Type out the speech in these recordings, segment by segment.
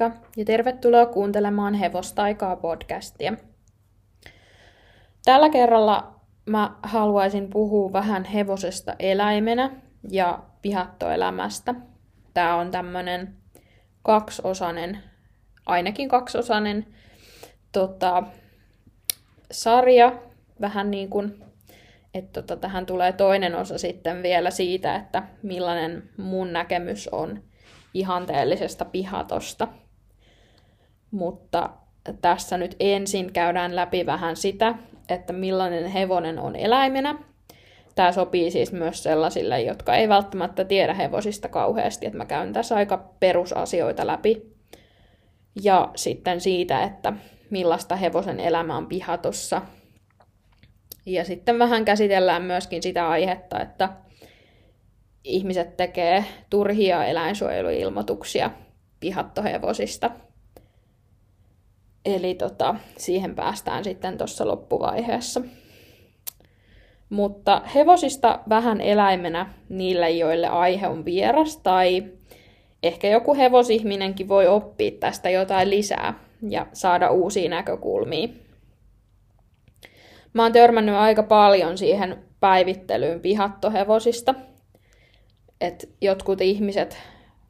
Moikka ja tervetuloa kuuntelemaan Hevostaikaa podcastia. Tällä kerralla mä haluaisin puhua vähän hevosesta eläimenä ja pihattoelämästä. Tää on tämmönen kaksiosainen, ainakin kaksiosainen tota, sarja, vähän niin kuin, että tota, tähän tulee toinen osa sitten vielä siitä, että millainen mun näkemys on ihanteellisesta pihatosta. Mutta tässä nyt ensin käydään läpi vähän sitä, että millainen hevonen on eläimenä. Tämä sopii siis myös sellaisille, jotka ei välttämättä tiedä hevosista kauheasti, että mä käyn tässä aika perusasioita läpi. Ja sitten siitä, että millaista hevosen elämä on pihatossa. Ja sitten vähän käsitellään myöskin sitä aihetta, että ihmiset tekee turhia eläinsuojeluilmoituksia pihattohevosista. Eli tota, siihen päästään sitten tuossa loppuvaiheessa. Mutta hevosista vähän eläimenä niille, joille aihe on vieras, tai ehkä joku hevosihminenkin voi oppia tästä jotain lisää ja saada uusia näkökulmia. Mä oon törmännyt aika paljon siihen päivittelyyn pihattohevosista – että jotkut ihmiset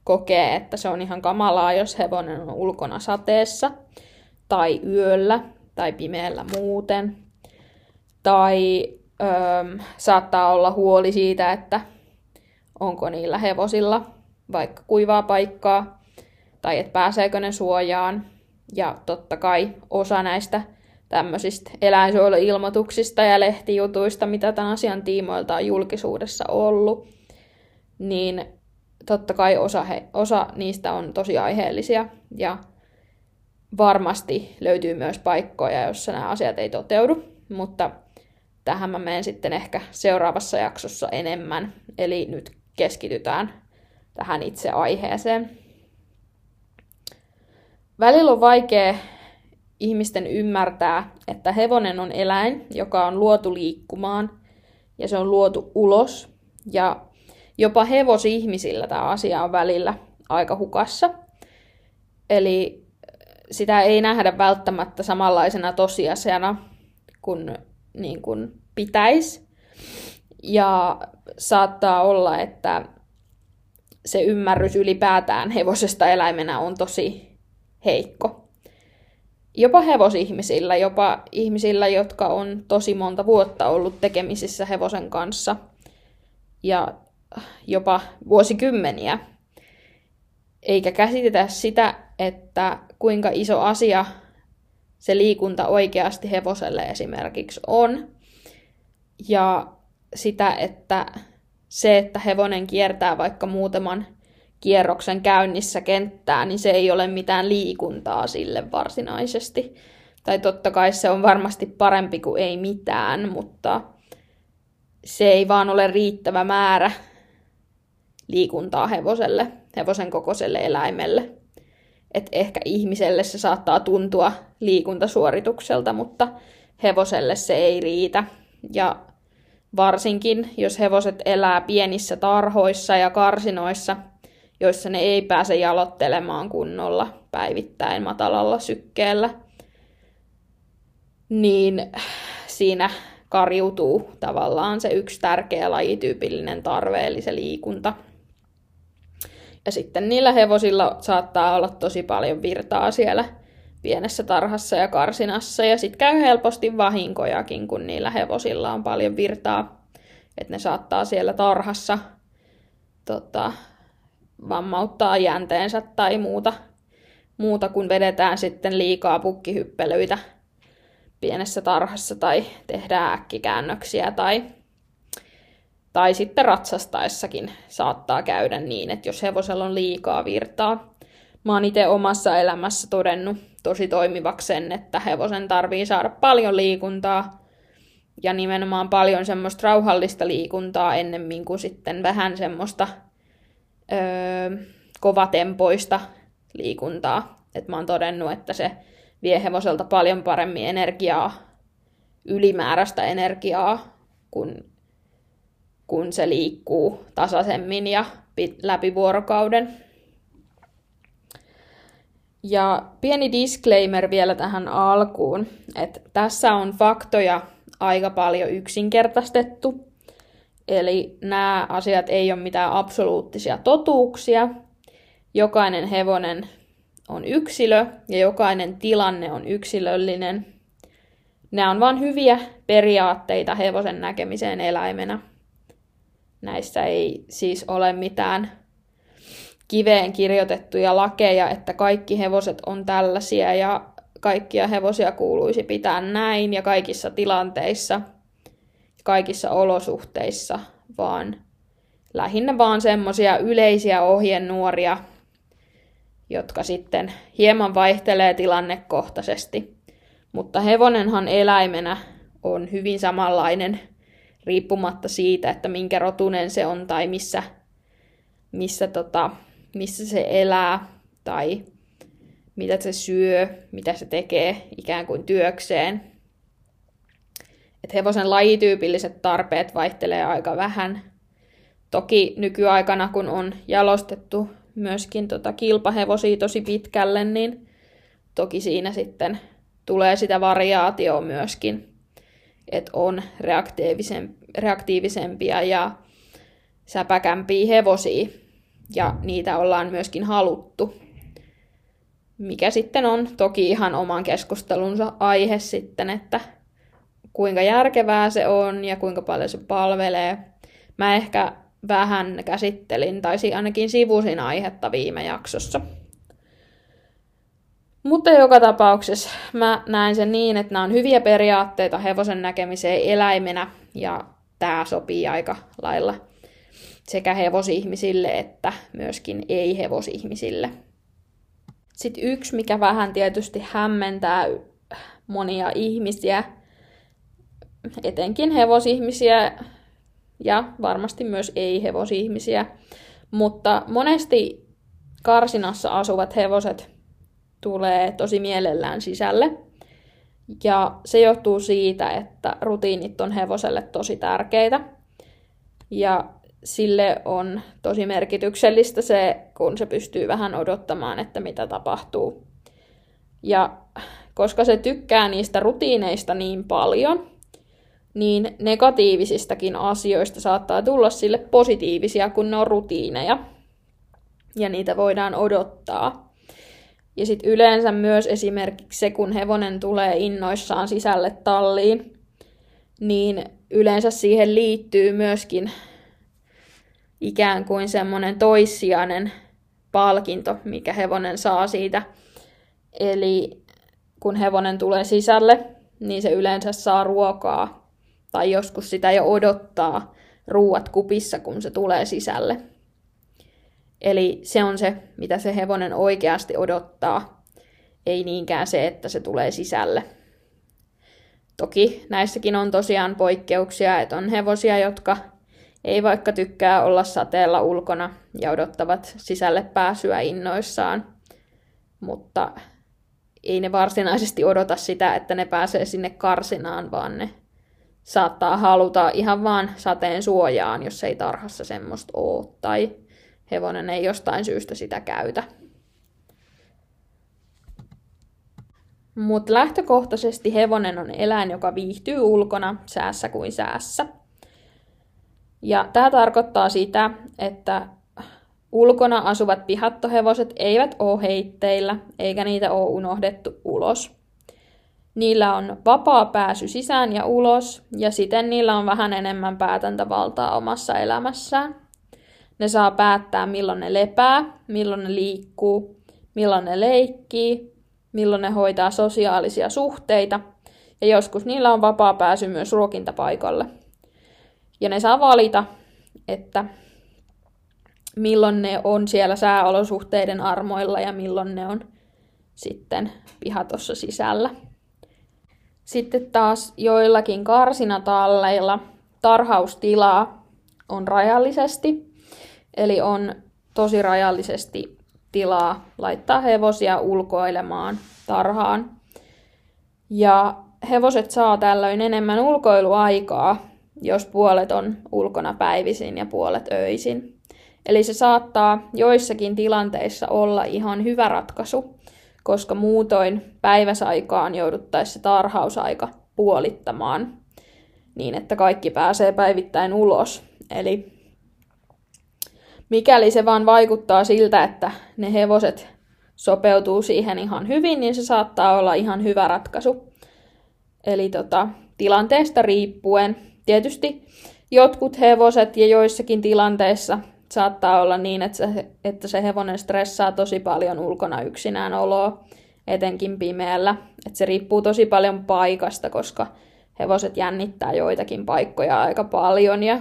kokee, että se on ihan kamalaa, jos hevonen on ulkona sateessa, tai yöllä, tai pimeällä muuten. Tai öö, saattaa olla huoli siitä, että onko niillä hevosilla vaikka kuivaa paikkaa, tai että pääseekö ne suojaan. Ja totta kai osa näistä tämmöisistä eläinsuojeluilmoituksista ja lehtijutuista, mitä tämän asian tiimoilta on julkisuudessa ollut, niin totta kai osa, he, osa niistä on tosi aiheellisia ja varmasti löytyy myös paikkoja, joissa nämä asiat ei toteudu, mutta tähän mä menen sitten ehkä seuraavassa jaksossa enemmän, eli nyt keskitytään tähän itse aiheeseen. Välillä on vaikea ihmisten ymmärtää, että hevonen on eläin, joka on luotu liikkumaan ja se on luotu ulos ja jopa hevosihmisillä tämä asia on välillä aika hukassa. Eli sitä ei nähdä välttämättä samanlaisena tosiasiana kuin, niin kuin pitäisi. Ja saattaa olla, että se ymmärrys ylipäätään hevosesta eläimenä on tosi heikko. Jopa hevosihmisillä, jopa ihmisillä, jotka on tosi monta vuotta ollut tekemisissä hevosen kanssa ja jopa vuosikymmeniä, eikä käsitetä sitä, että kuinka iso asia se liikunta oikeasti hevoselle esimerkiksi on. Ja sitä, että se, että hevonen kiertää vaikka muutaman kierroksen käynnissä kenttää, niin se ei ole mitään liikuntaa sille varsinaisesti. Tai totta kai se on varmasti parempi kuin ei mitään, mutta se ei vaan ole riittävä määrä liikuntaa hevoselle, hevosen kokoiselle eläimelle. Et ehkä ihmiselle se saattaa tuntua liikuntasuoritukselta, mutta hevoselle se ei riitä. Ja varsinkin, jos hevoset elää pienissä tarhoissa ja karsinoissa, joissa ne ei pääse jalottelemaan kunnolla päivittäin matalalla sykkeellä, niin siinä karjutuu tavallaan se yksi tärkeä lajityypillinen tarve, eli se liikunta. Ja sitten niillä hevosilla saattaa olla tosi paljon virtaa siellä pienessä tarhassa ja karsinassa. Ja sitten käy helposti vahinkojakin, kun niillä hevosilla on paljon virtaa. Että ne saattaa siellä tarhassa tota, vammauttaa jänteensä tai muuta, muuta, kun vedetään sitten liikaa pukkihyppelyitä pienessä tarhassa tai tehdään äkkikäännöksiä tai tai sitten ratsastaessakin saattaa käydä niin, että jos hevosella on liikaa virtaa. Mä oon itse omassa elämässä todennut tosi toimivaksi sen, että hevosen tarvii saada paljon liikuntaa ja nimenomaan paljon semmoista rauhallista liikuntaa ennemmin kuin sitten vähän semmoista öö, kovatempoista liikuntaa. Et mä oon todennut, että se vie hevoselta paljon paremmin energiaa, ylimääräistä energiaa, kuin kun se liikkuu tasaisemmin ja läpi vuorokauden. Ja pieni disclaimer vielä tähän alkuun, että tässä on faktoja aika paljon yksinkertaistettu. Eli nämä asiat ei ole mitään absoluuttisia totuuksia. Jokainen hevonen on yksilö ja jokainen tilanne on yksilöllinen. Nämä on vain hyviä periaatteita hevosen näkemiseen eläimenä. Näissä ei siis ole mitään kiveen kirjoitettuja lakeja, että kaikki hevoset on tällaisia ja kaikkia hevosia kuuluisi pitää näin ja kaikissa tilanteissa, kaikissa olosuhteissa, vaan lähinnä vaan semmoisia yleisiä ohjenuoria, jotka sitten hieman vaihtelee tilannekohtaisesti. Mutta hevonenhan eläimenä on hyvin samanlainen riippumatta siitä, että minkä rotunen se on tai missä, missä, tota, missä se elää tai mitä se syö, mitä se tekee ikään kuin työkseen. Et hevosen lajityypilliset tarpeet vaihtelee aika vähän. Toki nykyaikana, kun on jalostettu myöskin tota kilpahevosia tosi pitkälle, niin toki siinä sitten tulee sitä variaatioa myöskin, että on reaktiivisempia ja säpäkämpiä hevosia, ja niitä ollaan myöskin haluttu. Mikä sitten on toki ihan oman keskustelunsa aihe sitten, että kuinka järkevää se on ja kuinka paljon se palvelee. Mä ehkä vähän käsittelin, tai ainakin sivusin aihetta viime jaksossa. Mutta joka tapauksessa mä näen sen niin, että nämä on hyviä periaatteita hevosen näkemiseen eläimenä, ja tämä sopii aika lailla sekä hevosihmisille että myöskin ei-hevosihmisille. Sitten yksi, mikä vähän tietysti hämmentää monia ihmisiä, etenkin hevosihmisiä ja varmasti myös ei-hevosihmisiä, mutta monesti karsinassa asuvat hevoset tulee tosi mielellään sisälle. Ja se johtuu siitä, että rutiinit on hevoselle tosi tärkeitä. Ja sille on tosi merkityksellistä se, kun se pystyy vähän odottamaan, että mitä tapahtuu. Ja koska se tykkää niistä rutiineista niin paljon, niin negatiivisistakin asioista saattaa tulla sille positiivisia, kun ne on rutiineja. Ja niitä voidaan odottaa. Ja sitten yleensä myös esimerkiksi se, kun hevonen tulee innoissaan sisälle talliin, niin yleensä siihen liittyy myöskin ikään kuin semmoinen toissijainen palkinto, mikä hevonen saa siitä. Eli kun hevonen tulee sisälle, niin se yleensä saa ruokaa, tai joskus sitä jo odottaa ruuat kupissa, kun se tulee sisälle. Eli se on se, mitä se hevonen oikeasti odottaa, ei niinkään se, että se tulee sisälle. Toki näissäkin on tosiaan poikkeuksia, että on hevosia, jotka ei vaikka tykkää olla sateella ulkona ja odottavat sisälle pääsyä innoissaan, mutta ei ne varsinaisesti odota sitä, että ne pääsee sinne karsinaan, vaan ne saattaa haluta ihan vaan sateen suojaan, jos ei tarhassa semmoista ole, tai hevonen ei jostain syystä sitä käytä. Mutta lähtökohtaisesti hevonen on eläin, joka viihtyy ulkona säässä kuin säässä. Ja tämä tarkoittaa sitä, että ulkona asuvat pihattohevoset eivät ole heitteillä, eikä niitä ole unohdettu ulos. Niillä on vapaa pääsy sisään ja ulos, ja siten niillä on vähän enemmän päätäntävaltaa omassa elämässään. Ne saa päättää, milloin ne lepää, milloin ne liikkuu, milloin ne leikkii, milloin ne hoitaa sosiaalisia suhteita, ja joskus niillä on vapaa pääsy myös ruokintapaikalle. Ja ne saa valita, että milloin ne on siellä sääolosuhteiden armoilla ja milloin ne on sitten pihatossa sisällä. Sitten taas joillakin karsinatalleilla tarhaustilaa on rajallisesti, eli on tosi rajallisesti tilaa laittaa hevosia ulkoilemaan tarhaan. Ja hevoset saa tällöin enemmän ulkoiluaikaa, jos puolet on ulkona päivisin ja puolet öisin. Eli se saattaa joissakin tilanteissa olla ihan hyvä ratkaisu, koska muutoin päiväsaikaan jouduttaisiin se tarhausaika puolittamaan niin, että kaikki pääsee päivittäin ulos. Eli mikäli se vaan vaikuttaa siltä, että ne hevoset sopeutuu siihen ihan hyvin, niin se saattaa olla ihan hyvä ratkaisu. Eli tota, tilanteesta riippuen. Tietysti jotkut hevoset ja joissakin tilanteissa saattaa olla niin, että se, että se hevonen stressaa tosi paljon ulkona yksinään oloa, etenkin pimeällä. Että se riippuu tosi paljon paikasta, koska hevoset jännittää joitakin paikkoja aika paljon ja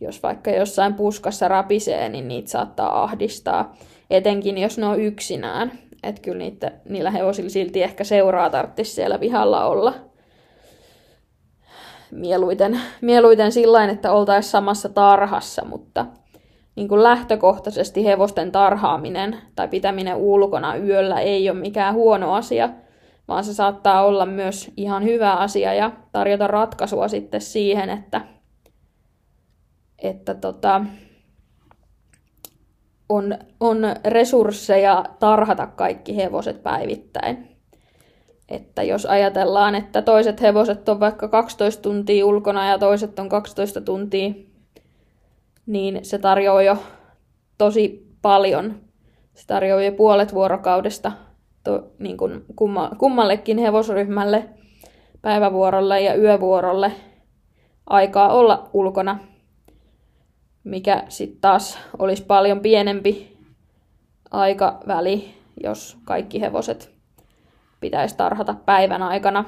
jos vaikka jossain puskassa rapisee, niin niitä saattaa ahdistaa, etenkin jos ne on yksinään. Että kyllä niitä, niillä hevosilla silti ehkä seuraa tarvitsisi siellä vihalla olla. Mieluiten, mieluiten sillä että oltaisiin samassa tarhassa, mutta niin kuin lähtökohtaisesti hevosten tarhaaminen tai pitäminen ulkona yöllä ei ole mikään huono asia, vaan se saattaa olla myös ihan hyvä asia ja tarjota ratkaisua sitten siihen, että, että tota, on, on resursseja tarhata kaikki hevoset päivittäin. Että jos ajatellaan, että toiset hevoset on vaikka 12 tuntia ulkona ja toiset on 12 tuntia niin se tarjoaa jo tosi paljon. Se tarjoaa jo puolet vuorokaudesta to, niin kuin kumma, kummallekin hevosryhmälle, päivävuorolle ja yövuorolle aikaa olla ulkona, mikä sitten taas olisi paljon pienempi aikaväli, jos kaikki hevoset pitäisi tarhata päivän aikana.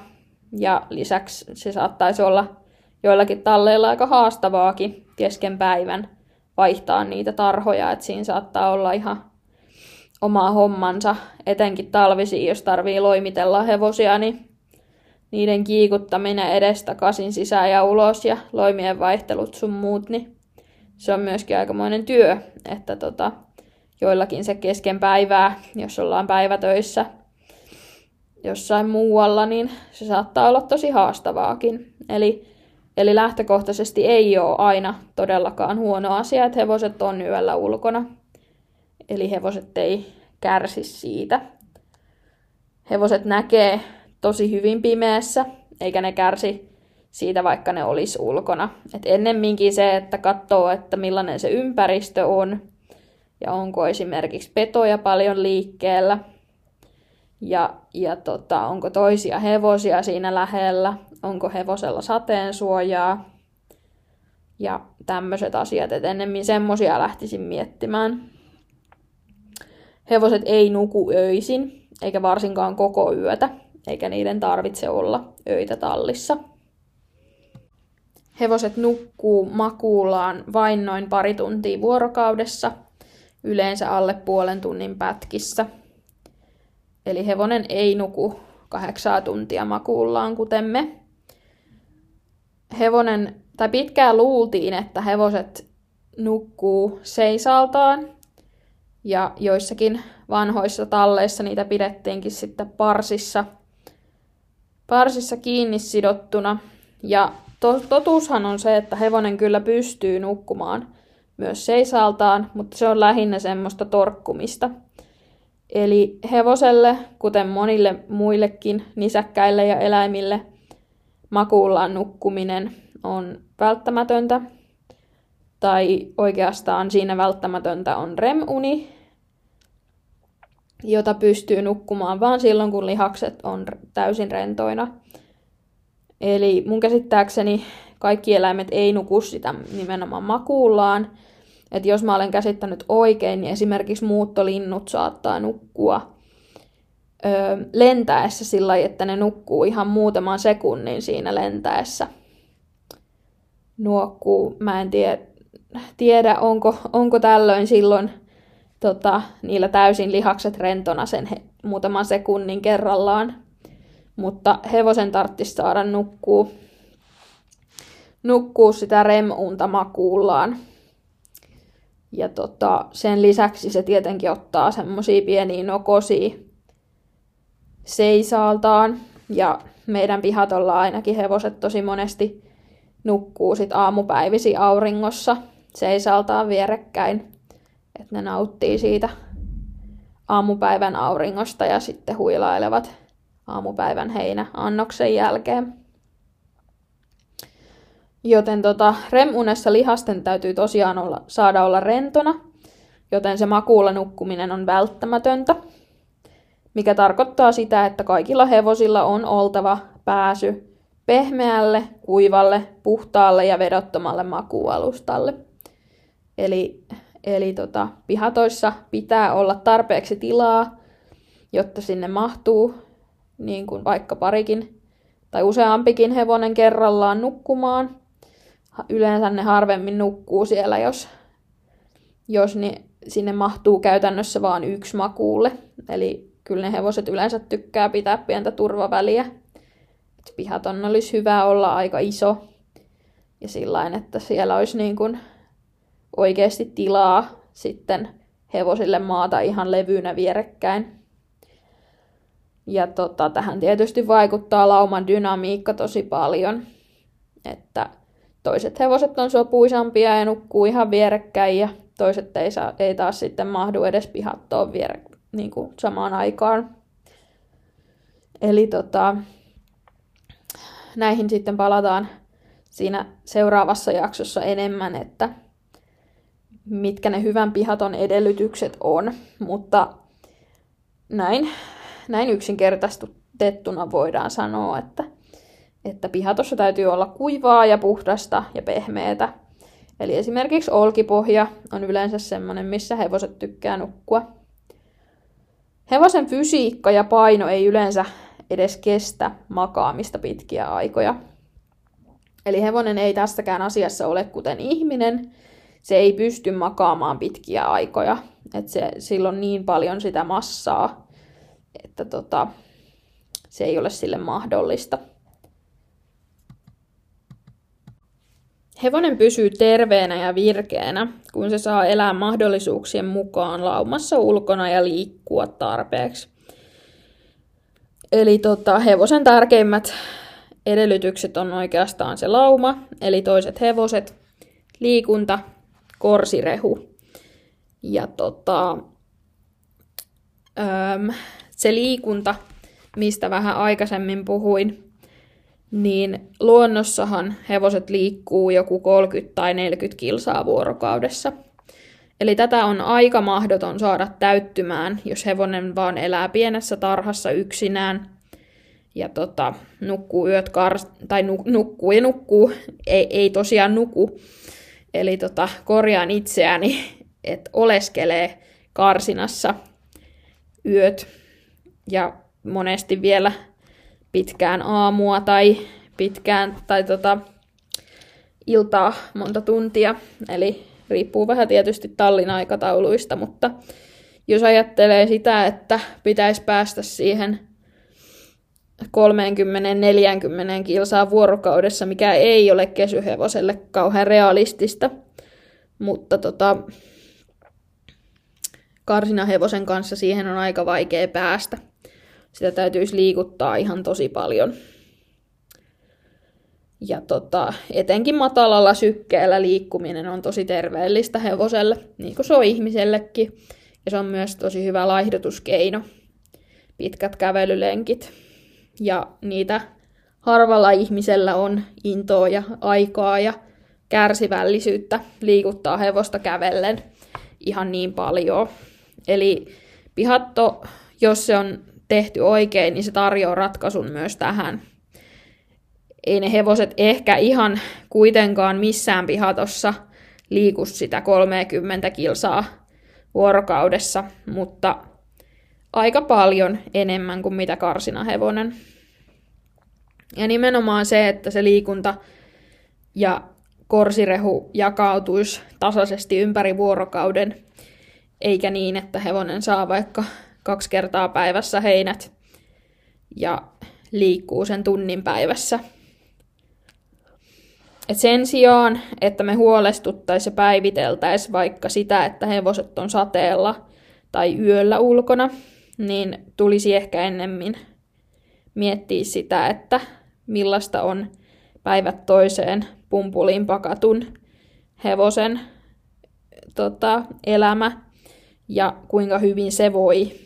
Ja lisäksi se saattaisi olla joillakin talleilla aika haastavaakin kesken päivän vaihtaa niitä tarhoja, että siinä saattaa olla ihan oma hommansa, etenkin talvisi, jos tarvii loimitella hevosia, niin niiden kiikuttaminen edestä kasin sisään ja ulos ja loimien vaihtelut sun muut, niin se on myöskin aikamoinen työ, että tota, joillakin se kesken päivää, jos ollaan päivätöissä jossain muualla, niin se saattaa olla tosi haastavaakin. Eli Eli lähtökohtaisesti ei ole aina todellakaan huono asia, että hevoset on yöllä ulkona. Eli hevoset ei kärsi siitä. Hevoset näkee tosi hyvin pimeässä, eikä ne kärsi siitä, vaikka ne olisi ulkona. Et ennemminkin se, että katsoo, että millainen se ympäristö on, ja onko esimerkiksi petoja paljon liikkeellä, ja, ja tota, onko toisia hevosia siinä lähellä, onko hevosella sateen suojaa ja tämmöiset asiat, että ennemmin semmosia lähtisin miettimään. Hevoset ei nuku öisin, eikä varsinkaan koko yötä, eikä niiden tarvitse olla öitä tallissa. Hevoset nukkuu makuullaan vain noin pari tuntia vuorokaudessa, yleensä alle puolen tunnin pätkissä. Eli hevonen ei nuku kahdeksaa tuntia makuullaan, kuten me hevonen, tai pitkään luultiin, että hevoset nukkuu seisaltaan, ja joissakin vanhoissa talleissa niitä pidettiinkin sitten parsissa, parsissa kiinni sidottuna. Ja totuushan on se, että hevonen kyllä pystyy nukkumaan myös seisaltaan, mutta se on lähinnä semmoista torkkumista. Eli hevoselle, kuten monille muillekin nisäkkäille ja eläimille – makuullaan nukkuminen on välttämätöntä, tai oikeastaan siinä välttämätöntä on REM-uni, jota pystyy nukkumaan vain silloin, kun lihakset on täysin rentoina. Eli mun käsittääkseni kaikki eläimet ei nuku sitä nimenomaan makuullaan. Et jos mä olen käsittänyt oikein, niin esimerkiksi muuttolinnut saattaa nukkua ö, lentäessä sillä lailla, että ne nukkuu ihan muutaman sekunnin siinä lentäessä. Nuokkuu. Mä en tie, tiedä, onko, onko tällöin silloin tota, niillä täysin lihakset rentona sen he, muutaman sekunnin kerrallaan. Mutta hevosen tarttisi saada nukkuu, nukkuu sitä rem-unta makuullaan. Ja tota, sen lisäksi se tietenkin ottaa semmosia pieniä nokosia seisaaltaan. Ja meidän pihatolla ainakin hevoset tosi monesti nukkuu sit aamupäivisi auringossa seisaltaan vierekkäin. Että ne nauttii siitä aamupäivän auringosta ja sitten huilailevat aamupäivän heinäannoksen jälkeen. Joten tota, REM-unessa lihasten täytyy tosiaan olla, saada olla rentona, joten se makuulla nukkuminen on välttämätöntä, mikä tarkoittaa sitä, että kaikilla hevosilla on oltava pääsy pehmeälle, kuivalle, puhtaalle ja vedottomalle makuualustalle. Eli, eli tota, pihatoissa pitää olla tarpeeksi tilaa, jotta sinne mahtuu niin kuin vaikka parikin tai useampikin hevonen kerrallaan nukkumaan. Yleensä ne harvemmin nukkuu siellä, jos, jos ne, sinne mahtuu käytännössä vain yksi makuulle. Eli kyllä ne hevoset yleensä tykkää pitää pientä turvaväliä. Pihaton olisi hyvä olla aika iso ja sillä että siellä olisi niin kuin oikeasti tilaa sitten hevosille maata ihan levyynä vierekkäin. Ja tota, tähän tietysti vaikuttaa lauman dynamiikka tosi paljon, että toiset hevoset on sopuisampia ja nukkuu ihan vierekkäin ja toiset ei, saa, ei taas sitten mahdu edes pihattoon viere, niin kuin samaan aikaan. Eli tota, näihin sitten palataan siinä seuraavassa jaksossa enemmän, että mitkä ne hyvän pihaton edellytykset on, mutta näin, näin yksinkertaistettuna voidaan sanoa, että, että pihatossa täytyy olla kuivaa ja puhdasta ja pehmeätä. Eli esimerkiksi olkipohja on yleensä sellainen, missä hevoset tykkää nukkua. Hevosen fysiikka ja paino ei yleensä edes kestä makaamista pitkiä aikoja. Eli hevonen ei tässäkään asiassa ole kuten ihminen, se ei pysty makaamaan pitkiä aikoja. Että se, sillä on niin paljon sitä massaa, että tota, se ei ole sille mahdollista. Hevonen pysyy terveenä ja virkeänä, kun se saa elää mahdollisuuksien mukaan laumassa ulkona ja liikkua tarpeeksi. Eli tota, hevosen tärkeimmät edellytykset on oikeastaan se lauma, eli toiset hevoset, liikunta korsirehu. Ja tota, öö, se liikunta, mistä vähän aikaisemmin puhuin, niin luonnossahan hevoset liikkuu joku 30 tai 40 kilsaa vuorokaudessa. Eli tätä on aika mahdoton saada täyttymään, jos hevonen vaan elää pienessä tarhassa yksinään ja tota, nukkuu yöt kar- tai nu- nukkuu ja nukkuu, ei, ei tosiaan nuku, Eli tota, korjaan itseäni, että oleskelee karsinassa yöt ja monesti vielä pitkään aamua tai pitkään tai tota, iltaa monta tuntia. Eli riippuu vähän tietysti tallin aikatauluista, mutta jos ajattelee sitä, että pitäisi päästä siihen 30-40 kilsaa vuorokaudessa, mikä ei ole kesyhevoselle kauhean realistista. Mutta tota, karsinahevosen kanssa siihen on aika vaikea päästä. Sitä täytyisi liikuttaa ihan tosi paljon. Ja tota, etenkin matalalla sykkeellä liikkuminen on tosi terveellistä hevoselle, niin kuin se on ihmisellekin. Ja se on myös tosi hyvä laihdutuskeino. Pitkät kävelylenkit ja niitä harvalla ihmisellä on intoa ja aikaa ja kärsivällisyyttä liikuttaa hevosta kävellen ihan niin paljon. Eli pihatto, jos se on tehty oikein, niin se tarjoaa ratkaisun myös tähän. Ei ne hevoset ehkä ihan kuitenkaan missään pihatossa liiku sitä 30 kilsaa vuorokaudessa, mutta aika paljon enemmän kuin mitä karsinahevonen. Ja nimenomaan se, että se liikunta ja korsirehu jakautuisi tasaisesti ympäri vuorokauden, eikä niin, että hevonen saa vaikka kaksi kertaa päivässä heinät ja liikkuu sen tunnin päivässä. Et sen sijaan, että me huolestuttaisiin ja päiviteltäisiin vaikka sitä, että hevoset on sateella tai yöllä ulkona, niin tulisi ehkä ennemmin miettiä sitä, että millaista on päivät toiseen pumpuliin pakatun hevosen tota, elämä ja kuinka hyvin se voi,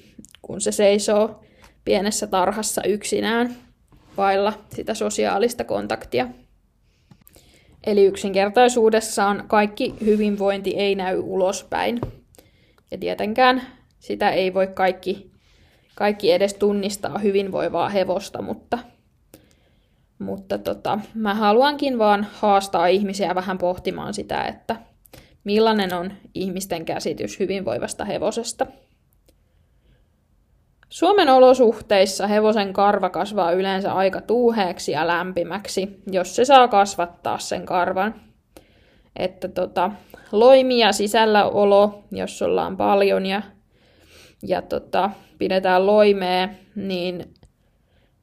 kun se seisoo pienessä tarhassa yksinään vailla sitä sosiaalista kontaktia. Eli yksinkertaisuudessaan kaikki hyvinvointi ei näy ulospäin. Ja tietenkään sitä ei voi kaikki, kaikki edes tunnistaa hyvinvoivaa hevosta, mutta, mutta tota, mä haluankin vaan haastaa ihmisiä vähän pohtimaan sitä, että millainen on ihmisten käsitys hyvinvoivasta hevosesta. Suomen olosuhteissa hevosen karva kasvaa yleensä aika tuuheeksi ja lämpimäksi, jos se saa kasvattaa sen karvan. Että tota, loimia sisällä olo, jos ollaan paljon ja, ja tota, pidetään loimea, niin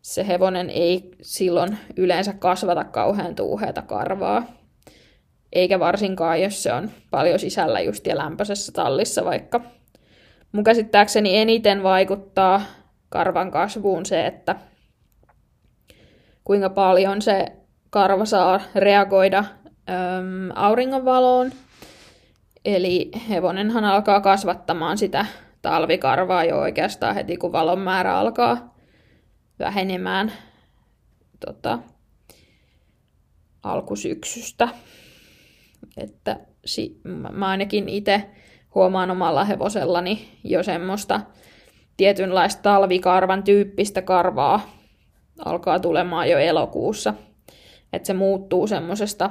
se hevonen ei silloin yleensä kasvata kauhean tuuheata karvaa. Eikä varsinkaan, jos se on paljon sisällä just ja lämpöisessä tallissa vaikka mun käsittääkseni eniten vaikuttaa karvan kasvuun se, että kuinka paljon se karva saa reagoida äm, auringonvaloon. Eli hevonenhan alkaa kasvattamaan sitä talvikarvaa jo oikeastaan heti, kun valon määrä alkaa vähenemään tota, alkusyksystä. Että si, mä ainakin itse huomaan omalla hevosellani jo semmoista tietynlaista talvikarvan tyyppistä karvaa alkaa tulemaan jo elokuussa. Että se muuttuu semmoisesta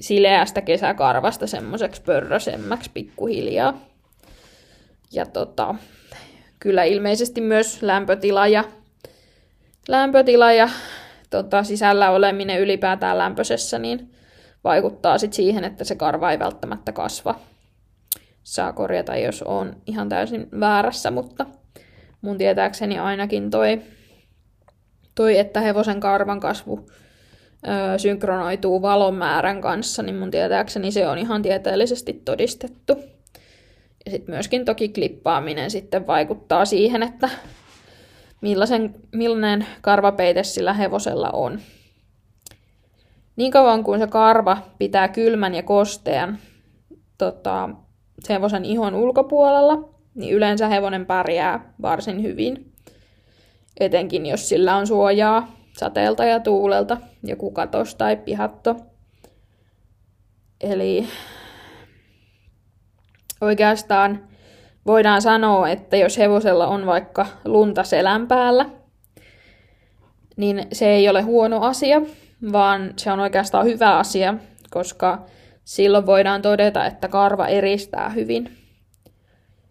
sileästä kesäkarvasta semmoiseksi pörrösemmäksi pikkuhiljaa. Ja tota, kyllä ilmeisesti myös lämpötila ja, lämpötila ja tota, sisällä oleminen ylipäätään lämpöisessä niin vaikuttaa sit siihen, että se karva ei välttämättä kasva saa korjata, jos on ihan täysin väärässä, mutta mun tietääkseni ainakin toi, toi että hevosen karvan kasvu ö, synkronoituu valon määrän kanssa, niin mun tietääkseni se on ihan tieteellisesti todistettu. Ja sitten myöskin toki klippaaminen sitten vaikuttaa siihen, että millaisen, millainen karvapeite sillä hevosella on. Niin kauan kuin se karva pitää kylmän ja kostean tota, hevosen ihon ulkopuolella, niin yleensä hevonen pärjää varsin hyvin. Etenkin jos sillä on suojaa sateelta ja tuulelta, joku katos tai pihatto. Eli oikeastaan voidaan sanoa, että jos hevosella on vaikka lunta selän päällä, niin se ei ole huono asia, vaan se on oikeastaan hyvä asia, koska silloin voidaan todeta, että karva eristää hyvin.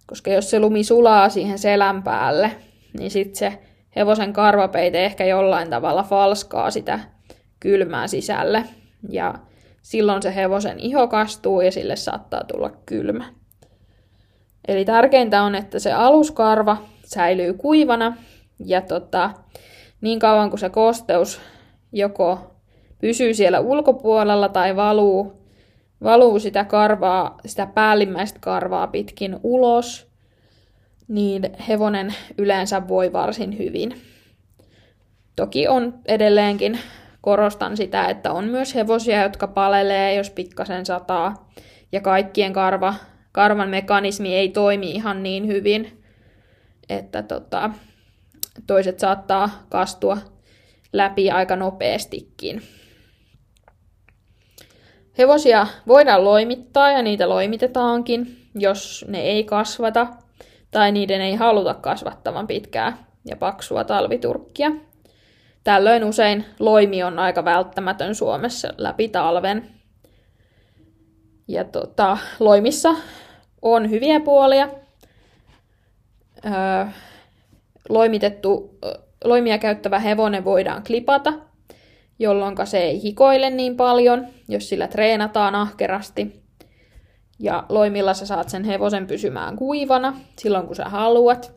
Koska jos se lumi sulaa siihen selän päälle, niin sitten se hevosen karvapeite ehkä jollain tavalla falskaa sitä kylmää sisälle. Ja silloin se hevosen iho kastuu ja sille saattaa tulla kylmä. Eli tärkeintä on, että se aluskarva säilyy kuivana ja tota, niin kauan kuin se kosteus joko pysyy siellä ulkopuolella tai valuu valuu sitä karvaa, sitä päällimmäistä karvaa pitkin ulos, niin hevonen yleensä voi varsin hyvin. Toki on edelleenkin, korostan sitä, että on myös hevosia, jotka palelee, jos pikkasen sataa, ja kaikkien karva, karvan mekanismi ei toimi ihan niin hyvin, että tota, toiset saattaa kastua läpi aika nopeastikin. Hevosia voidaan loimittaa ja niitä loimitetaankin, jos ne ei kasvata tai niiden ei haluta kasvattavan pitkää ja paksua talviturkkia. Tällöin usein loimi on aika välttämätön Suomessa läpi talven. Ja tota, loimissa on hyviä puolia. Öö, loimitettu, loimia käyttävä hevonen voidaan klipata – jolloin se ei hikoile niin paljon, jos sillä treenataan ahkerasti. Ja loimilla sä saat sen hevosen pysymään kuivana silloin, kun sä haluat.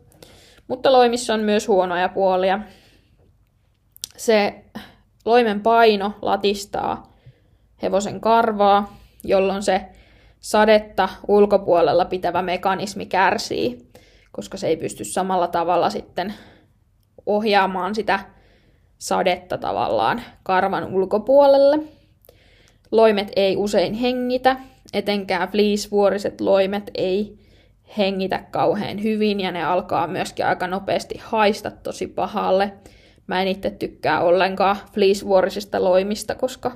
Mutta loimissa on myös huonoja puolia. Se loimen paino latistaa hevosen karvaa, jolloin se sadetta ulkopuolella pitävä mekanismi kärsii, koska se ei pysty samalla tavalla sitten ohjaamaan sitä sadetta tavallaan karvan ulkopuolelle. Loimet ei usein hengitä, etenkään fleecevuoriset loimet ei hengitä kauhean hyvin ja ne alkaa myöskin aika nopeasti haista tosi pahalle. Mä en itse tykkää ollenkaan fleecevuorisista loimista, koska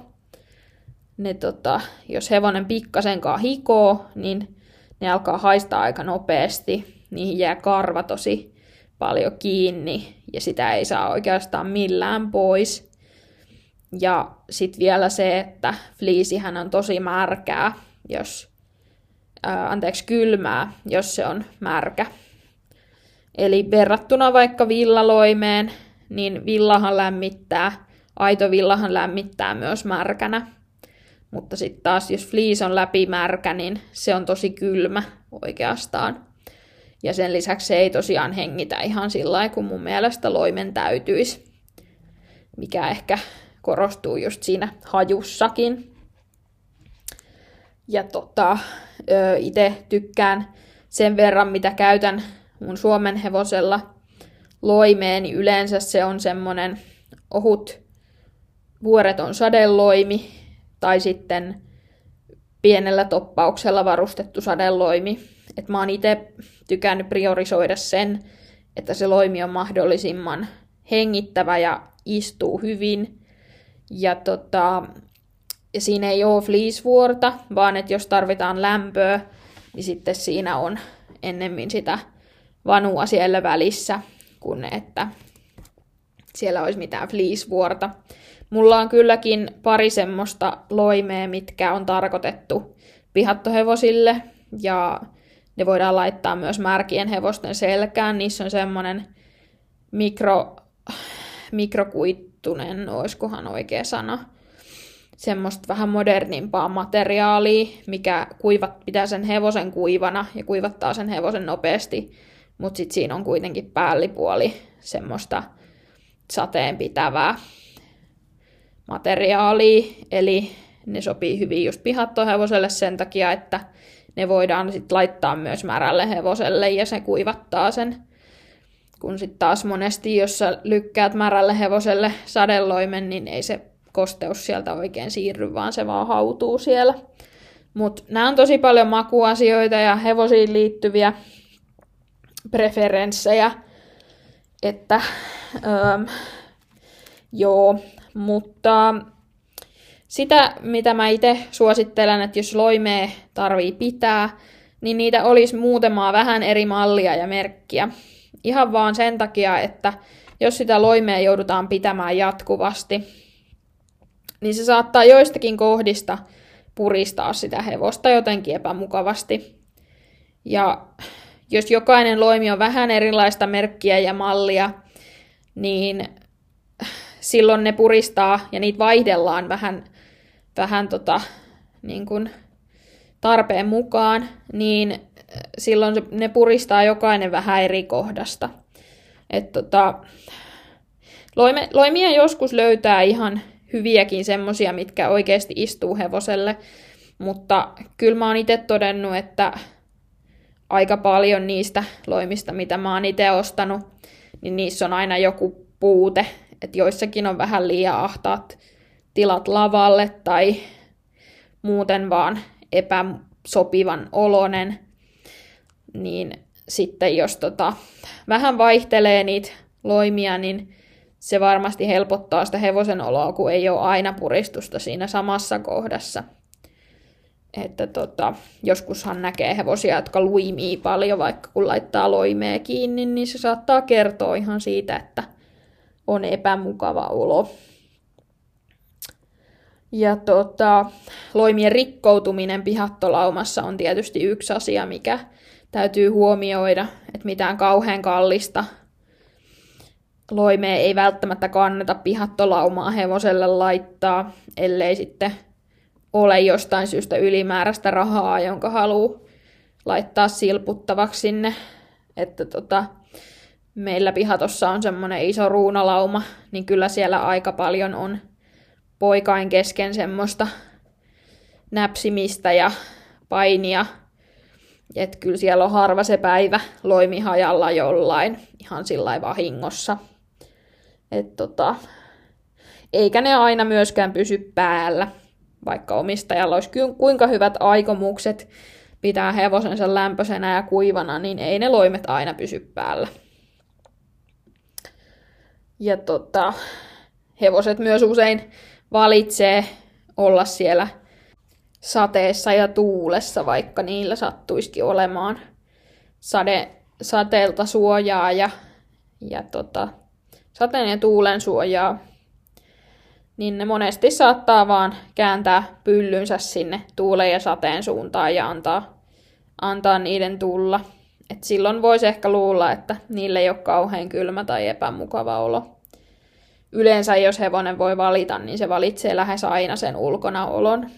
ne, tota, jos hevonen pikkasenkaan hikoo, niin ne alkaa haistaa aika nopeasti. Niihin jää karva tosi paljon kiinni ja sitä ei saa oikeastaan millään pois. Ja sitten vielä se, että fliisihän on tosi märkää, jos, ää, anteeksi, kylmää, jos se on märkä. Eli verrattuna vaikka villaloimeen, niin villahan lämmittää, aito villahan lämmittää myös märkänä. Mutta sitten taas, jos fleece on läpimärkä, niin se on tosi kylmä oikeastaan. Ja sen lisäksi se ei tosiaan hengitä ihan sillä lailla, kun mun mielestä loimen täytyisi, mikä ehkä korostuu just siinä hajussakin. Ja tota, itse tykkään sen verran, mitä käytän mun Suomen hevosella loimeen, niin yleensä se on semmonen ohut vuoreton sadeloimi tai sitten pienellä toppauksella varustettu sadeloimi. Et mä oon itse tykännyt priorisoida sen, että se loimi on mahdollisimman hengittävä ja istuu hyvin. Ja, tota, ja siinä ei ole fleecevuorta, vaan että jos tarvitaan lämpöä, niin sitten siinä on ennemmin sitä vanua siellä välissä, kuin että siellä olisi mitään fleecevuorta. Mulla on kylläkin pari semmoista loimea, mitkä on tarkoitettu pihattohevosille ja ne voidaan laittaa myös märkien hevosten selkään. Niissä on semmoinen mikro, mikrokuittunen, olisikohan oikea sana, semmoista vähän modernimpaa materiaalia, mikä kuivat, pitää sen hevosen kuivana ja kuivattaa sen hevosen nopeasti, mutta sitten siinä on kuitenkin päällipuoli semmoista sateenpitävää materiaalia, eli ne sopii hyvin just pihattohevoselle sen takia, että ne voidaan sitten laittaa myös märälle hevoselle ja se kuivattaa sen. Kun sitten taas monesti, jos sä lykkäät märälle hevoselle sadelloimen, niin ei se kosteus sieltä oikein siirry, vaan se vaan hautuu siellä. Mutta nämä on tosi paljon makuasioita ja hevosiin liittyviä preferenssejä. Että öö, joo, mutta sitä, mitä mä itse suosittelen, että jos loimee tarvii pitää, niin niitä olisi muutamaa vähän eri mallia ja merkkiä. Ihan vaan sen takia, että jos sitä loimea joudutaan pitämään jatkuvasti, niin se saattaa joistakin kohdista puristaa sitä hevosta jotenkin epämukavasti. Ja jos jokainen loimi on vähän erilaista merkkiä ja mallia, niin silloin ne puristaa ja niitä vaihdellaan vähän, vähän tota, niin kuin tarpeen mukaan, niin äh, silloin ne puristaa jokainen vähän eri kohdasta. Et tota, loime, loimia joskus löytää ihan hyviäkin semmosia, mitkä oikeasti istuu hevoselle, mutta kyllä mä oon itse todennut, että aika paljon niistä loimista, mitä mä oon itse ostanut, niin niissä on aina joku puute, että joissakin on vähän liian ahtaat tilat lavalle tai muuten vaan epäsopivan olonen, niin sitten jos tota, vähän vaihtelee niitä loimia, niin se varmasti helpottaa sitä hevosen oloa, kun ei ole aina puristusta siinä samassa kohdassa. Että tota, joskushan näkee hevosia, jotka luimii paljon, vaikka kun laittaa loimea kiinni, niin se saattaa kertoa ihan siitä, että on epämukava olo. Ja tota, loimien rikkoutuminen pihattolaumassa on tietysti yksi asia, mikä täytyy huomioida, että mitään kauhean kallista loimea ei välttämättä kannata pihattolaumaa hevoselle laittaa, ellei sitten ole jostain syystä ylimääräistä rahaa, jonka haluaa laittaa silputtavaksi sinne. Että tota, meillä pihatossa on semmoinen iso ruunalauma, niin kyllä siellä aika paljon on poikain kesken semmoista näpsimistä ja painia. Että kyllä siellä on harva se päivä loimihajalla jollain ihan sillä vahingossa. Et tota, eikä ne aina myöskään pysy päällä, vaikka omistajalla olisi kuinka hyvät aikomukset pitää hevosensa lämpöisenä ja kuivana, niin ei ne loimet aina pysy päällä. Ja tota, hevoset myös usein valitsee olla siellä sateessa ja tuulessa, vaikka niillä sattuisikin olemaan sade, sateelta suojaa ja, ja tota, sateen ja tuulen suojaa, niin ne monesti saattaa vaan kääntää pyllynsä sinne tuulen ja sateen suuntaan ja antaa, antaa niiden tulla. Et silloin voisi ehkä luulla, että niille ei ole kauhean kylmä tai epämukava olo. Yleensä jos hevonen voi valita, niin se valitsee lähes aina sen ulkonaolon.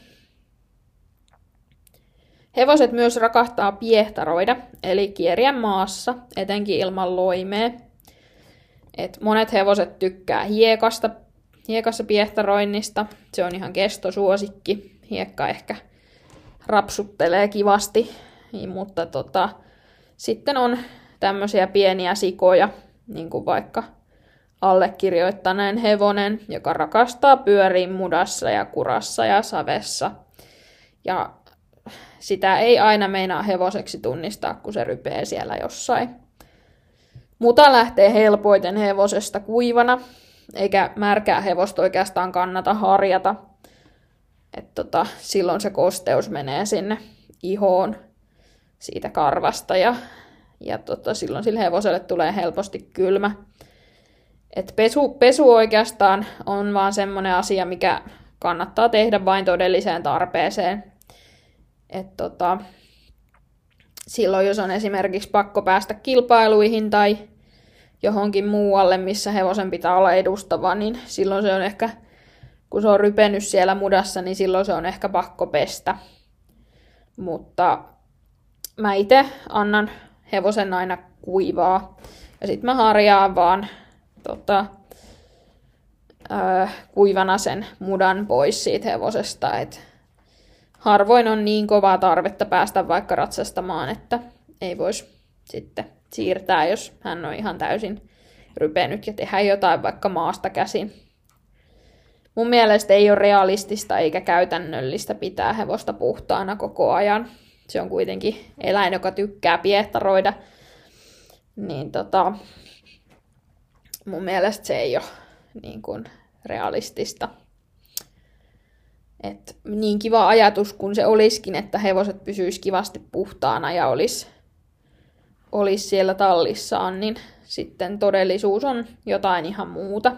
Hevoset myös rakahtaa piehtaroida, eli kieriä maassa, etenkin ilman loimea. Et monet hevoset tykkää hiekasta, hiekassa piehtaroinnista. Se on ihan kestosuosikki. Hiekka ehkä rapsuttelee kivasti, niin, mutta tota, sitten on tämmöisiä pieniä sikoja, niin kuin vaikka allekirjoittaneen hevonen, joka rakastaa pyöriä mudassa ja kurassa ja savessa. Ja sitä ei aina meinaa hevoseksi tunnistaa, kun se rypee siellä jossain. Muta lähtee helpoiten hevosesta kuivana, eikä märkää hevosta oikeastaan kannata harjata. Et tota, silloin se kosteus menee sinne ihoon siitä karvasta ja, ja tota, silloin sille hevoselle tulee helposti kylmä. Et pesu, pesu oikeastaan on vaan semmoinen asia, mikä kannattaa tehdä vain todelliseen tarpeeseen. Et tota, silloin, jos on esimerkiksi pakko päästä kilpailuihin tai johonkin muualle, missä hevosen pitää olla edustava, niin silloin se on ehkä, kun se on rypennyt siellä mudassa, niin silloin se on ehkä pakko pestä. Mutta mä itse annan hevosen aina kuivaa. Ja sitten mä harjaan vaan tota, äh, kuivana sen mudan pois siitä hevosesta. Et harvoin on niin kovaa tarvetta päästä vaikka ratsastamaan, että ei voisi sitten siirtää, jos hän on ihan täysin rypenyt ja tehdä jotain vaikka maasta käsin. Mun mielestä ei ole realistista eikä käytännöllistä pitää hevosta puhtaana koko ajan. Se on kuitenkin eläin, joka tykkää piehtaroida. Niin tota, mun mielestä se ei ole niin kuin realistista. Et niin kiva ajatus kun se olisikin, että hevoset pysyis kivasti puhtaana ja olisi olis siellä tallissaan, niin sitten todellisuus on jotain ihan muuta.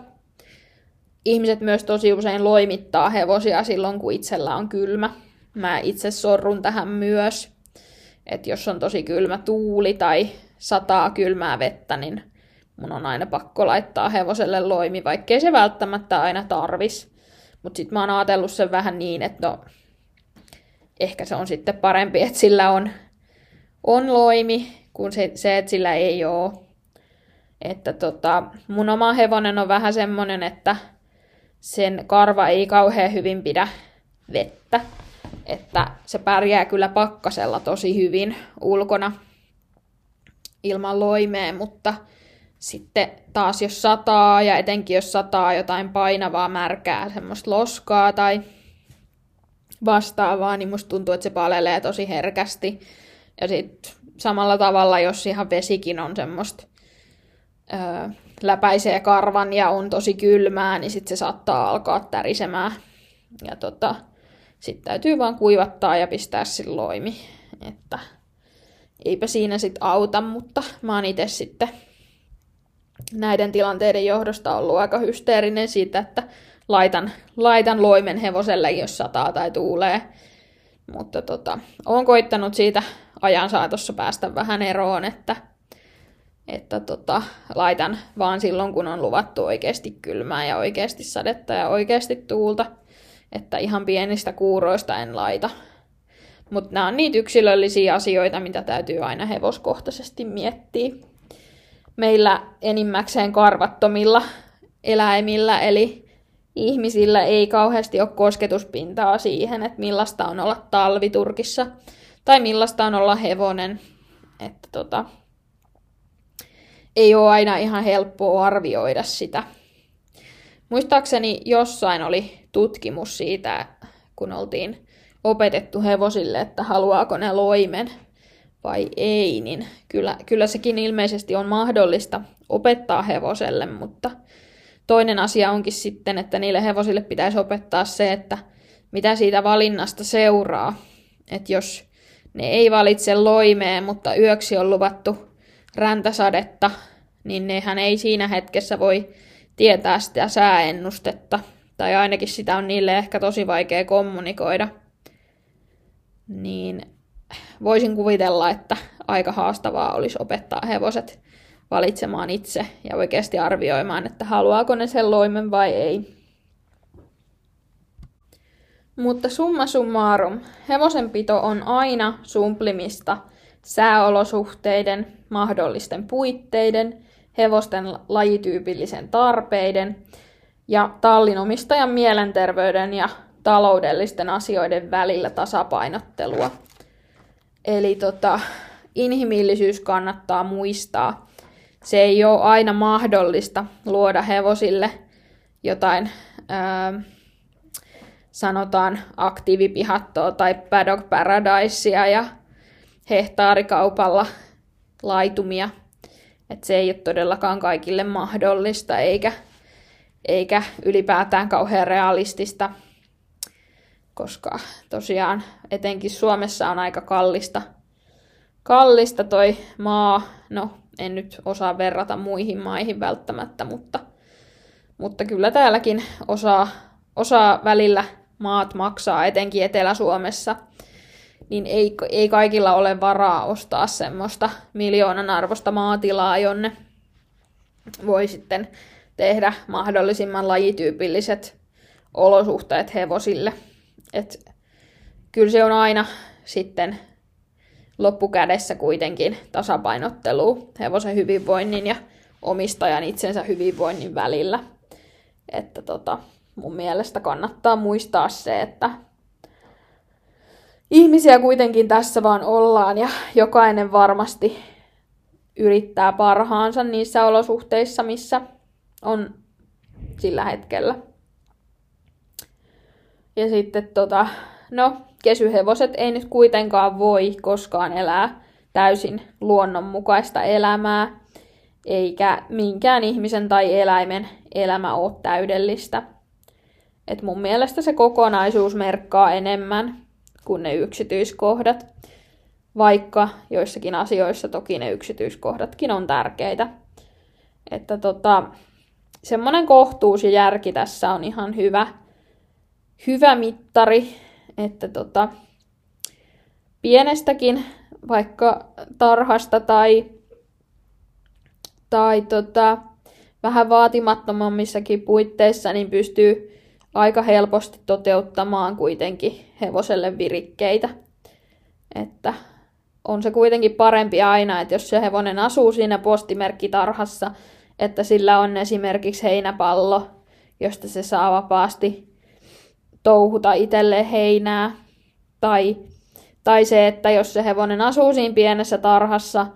Ihmiset myös tosi usein loimittaa hevosia silloin, kun itsellä on kylmä. Mä itse sorrun tähän myös, että jos on tosi kylmä tuuli tai sataa kylmää vettä, niin mun on aina pakko laittaa hevoselle loimi, vaikkei se välttämättä aina tarvis. Mutta sitten mä oon ajatellut sen vähän niin, että no, ehkä se on sitten parempi, että sillä on, on loimi, kuin se, se, että sillä ei ole. Että tota, mun oma hevonen on vähän semmonen, että sen karva ei kauhean hyvin pidä vettä. Että se pärjää kyllä pakkasella tosi hyvin ulkona ilman loimea, mutta sitten taas jos sataa ja etenkin jos sataa jotain painavaa märkää, semmoista loskaa tai vastaavaa, niin musta tuntuu, että se palelee tosi herkästi. Ja sitten samalla tavalla, jos ihan vesikin on semmoista öö, läpäisee karvan ja on tosi kylmää, niin sitten se saattaa alkaa tärisemään. Ja tota, sitten täytyy vaan kuivattaa ja pistää sillä loimi. Että eipä siinä sitten auta, mutta mä oon itse sitten näiden tilanteiden johdosta ollut aika hysteerinen siitä, että laitan, laitan loimen hevoselle, jos sataa tai tuulee. Mutta tota, olen koittanut siitä ajan saatossa päästä vähän eroon, että, että tota, laitan vaan silloin, kun on luvattu oikeasti kylmää ja oikeasti sadetta ja oikeasti tuulta. Että ihan pienistä kuuroista en laita. Mutta nämä on niitä yksilöllisiä asioita, mitä täytyy aina hevoskohtaisesti miettiä meillä enimmäkseen karvattomilla eläimillä, eli ihmisillä ei kauheasti ole kosketuspintaa siihen, että millaista on olla talviturkissa tai millaista on olla hevonen. Että tota, ei ole aina ihan helppoa arvioida sitä. Muistaakseni jossain oli tutkimus siitä, kun oltiin opetettu hevosille, että haluaako ne loimen vai ei, niin kyllä, kyllä sekin ilmeisesti on mahdollista opettaa hevoselle, mutta toinen asia onkin sitten, että niille hevosille pitäisi opettaa se, että mitä siitä valinnasta seuraa. Että jos ne ei valitse loimeen, mutta yöksi on luvattu räntäsadetta, niin nehän ei siinä hetkessä voi tietää sitä sääennustetta. Tai ainakin sitä on niille ehkä tosi vaikea kommunikoida. Niin voisin kuvitella, että aika haastavaa olisi opettaa hevoset valitsemaan itse ja oikeasti arvioimaan, että haluaako ne sen loimen vai ei. Mutta summa summarum, hevosenpito on aina sumplimista sääolosuhteiden, mahdollisten puitteiden, hevosten lajityypillisen tarpeiden ja tallinomistajan mielenterveyden ja taloudellisten asioiden välillä tasapainottelua. Eli tota, inhimillisyys kannattaa muistaa. Se ei ole aina mahdollista luoda hevosille jotain, ää, sanotaan, aktiivipihattoa tai paddock paradisea ja hehtaarikaupalla laitumia. Et se ei ole todellakaan kaikille mahdollista eikä, eikä ylipäätään kauhean realistista koska tosiaan etenkin Suomessa on aika kallista, kallista toi maa. No, en nyt osaa verrata muihin maihin välttämättä, mutta, mutta kyllä täälläkin osaa, osaa välillä maat maksaa, etenkin Etelä-Suomessa, niin ei, ei kaikilla ole varaa ostaa semmoista miljoonan arvosta maatilaa, jonne voi sitten tehdä mahdollisimman lajityypilliset olosuhteet hevosille – et kyllä se on aina sitten loppukädessä kuitenkin tasapainottelu hevosen hyvinvoinnin ja omistajan itsensä hyvinvoinnin välillä. Että tota, mun mielestä kannattaa muistaa se, että ihmisiä kuitenkin tässä vaan ollaan ja jokainen varmasti yrittää parhaansa niissä olosuhteissa, missä on sillä hetkellä. Ja sitten tota, no, kesyhevoset ei nyt kuitenkaan voi koskaan elää täysin luonnonmukaista elämää, eikä minkään ihmisen tai eläimen elämä ole täydellistä. Et mun mielestä se kokonaisuus merkkaa enemmän kuin ne yksityiskohdat, vaikka joissakin asioissa toki ne yksityiskohdatkin on tärkeitä. Että tota, semmoinen kohtuus ja järki tässä on ihan hyvä – hyvä mittari, että tota, pienestäkin vaikka tarhasta tai, tai tota, vähän vaatimattomammissakin puitteissa, niin pystyy aika helposti toteuttamaan kuitenkin hevoselle virikkeitä. Että on se kuitenkin parempi aina, että jos se hevonen asuu siinä postimerkkitarhassa, että sillä on esimerkiksi heinäpallo, josta se saa vapaasti touhuta itselle heinää. Tai, tai se, että jos se hevonen asuu siinä pienessä tarhassa,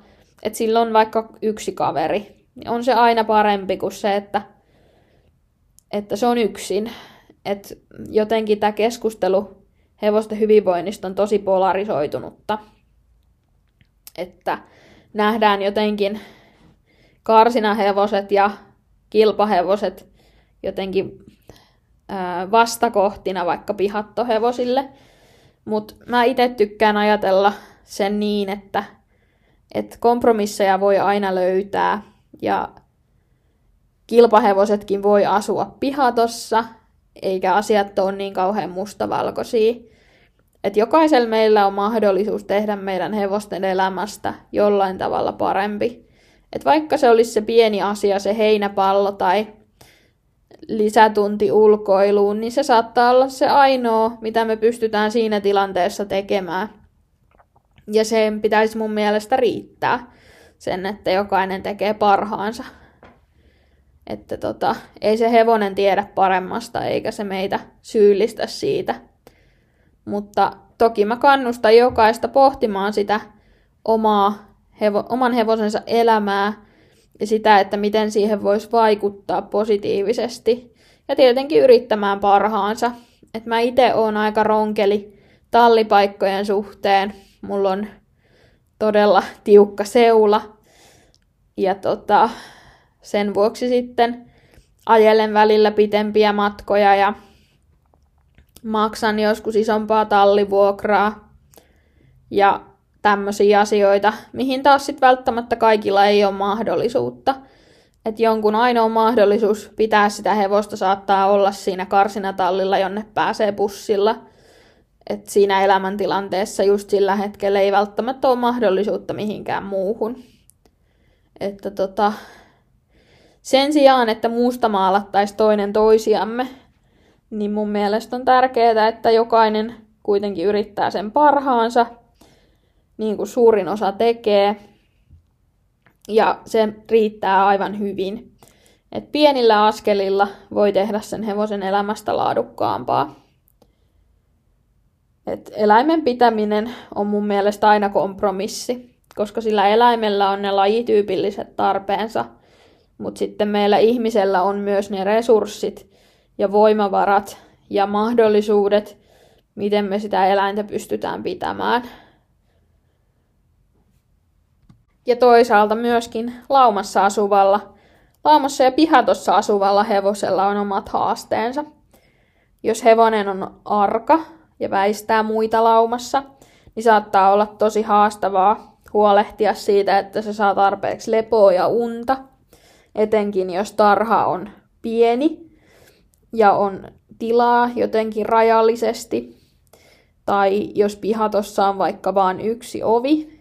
että sillä on vaikka yksi kaveri, niin on se aina parempi kuin se, että, että se on yksin. Et jotenkin tämä keskustelu hevosten hyvinvoinnista on tosi polarisoitunutta. Että nähdään jotenkin karsinahevoset ja kilpahevoset jotenkin vastakohtina vaikka pihattohevosille. Mutta mä itse tykkään ajatella sen niin, että, että kompromisseja voi aina löytää ja kilpahevosetkin voi asua pihatossa, eikä asiat ole niin kauhean mustavalkoisia. Et jokaisella meillä on mahdollisuus tehdä meidän hevosten elämästä jollain tavalla parempi. Et vaikka se olisi se pieni asia, se heinäpallo tai lisätunti ulkoiluun, niin se saattaa olla se ainoa, mitä me pystytään siinä tilanteessa tekemään. Ja sen pitäisi mun mielestä riittää sen, että jokainen tekee parhaansa. Että tota, ei se hevonen tiedä paremmasta, eikä se meitä syyllistä siitä. Mutta toki mä kannustan jokaista pohtimaan sitä omaa, hevo, oman hevosensa elämää sitä, että miten siihen voisi vaikuttaa positiivisesti. Ja tietenkin yrittämään parhaansa. Et mä itse oon aika ronkeli tallipaikkojen suhteen. Mulla on todella tiukka seula. Ja tota, sen vuoksi sitten ajelen välillä pitempiä matkoja ja maksan joskus isompaa tallivuokraa ja tämmöisiä asioita, mihin taas sitten välttämättä kaikilla ei ole mahdollisuutta. Että jonkun ainoa mahdollisuus pitää sitä hevosta saattaa olla siinä karsinatallilla, jonne pääsee bussilla. Et siinä elämäntilanteessa just sillä hetkellä ei välttämättä ole mahdollisuutta mihinkään muuhun. Että tota, sen sijaan, että muusta maalattaisiin toinen toisiamme, niin mun mielestä on tärkeää, että jokainen kuitenkin yrittää sen parhaansa, niin kuin suurin osa tekee, ja se riittää aivan hyvin. Et pienillä askelilla voi tehdä sen hevosen elämästä laadukkaampaa. Et eläimen pitäminen on mun mielestä aina kompromissi, koska sillä eläimellä on ne lajityypilliset tarpeensa, mutta sitten meillä ihmisellä on myös ne resurssit ja voimavarat ja mahdollisuudet, miten me sitä eläintä pystytään pitämään. Ja toisaalta myöskin laumassa asuvalla, laumassa ja pihatossa asuvalla hevosella on omat haasteensa. Jos hevonen on arka ja väistää muita laumassa, niin saattaa olla tosi haastavaa huolehtia siitä, että se saa tarpeeksi lepoa ja unta, etenkin jos tarha on pieni ja on tilaa jotenkin rajallisesti, tai jos pihatossa on vaikka vain yksi ovi,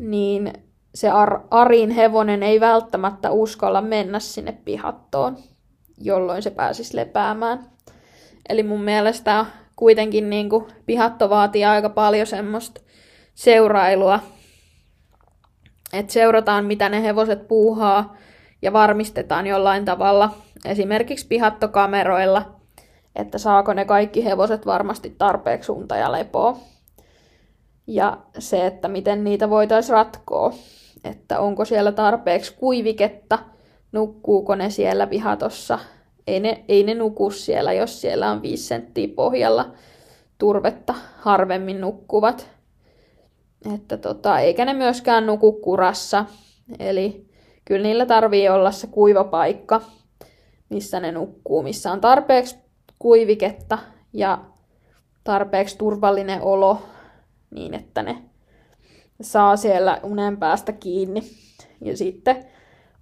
niin se Ar- Arin hevonen ei välttämättä uskalla mennä sinne pihattoon, jolloin se pääsisi lepäämään. Eli mun mielestä kuitenkin niin kuin, pihatto vaatii aika paljon semmoista seurailua, että seurataan mitä ne hevoset puuhaa ja varmistetaan jollain tavalla, esimerkiksi pihattokameroilla, että saako ne kaikki hevoset varmasti tarpeeksi unta ja lepoa ja se, että miten niitä voitaisiin ratkoa. Että onko siellä tarpeeksi kuiviketta, nukkuuko ne siellä vihatossa. Ei ne, ei ne nuku siellä, jos siellä on 5 senttiä pohjalla turvetta harvemmin nukkuvat. Että tota, eikä ne myöskään nuku kurassa. Eli kyllä niillä tarvii olla se kuiva paikka, missä ne nukkuu, missä on tarpeeksi kuiviketta ja tarpeeksi turvallinen olo niin, että ne saa siellä unen päästä kiinni. Ja sitten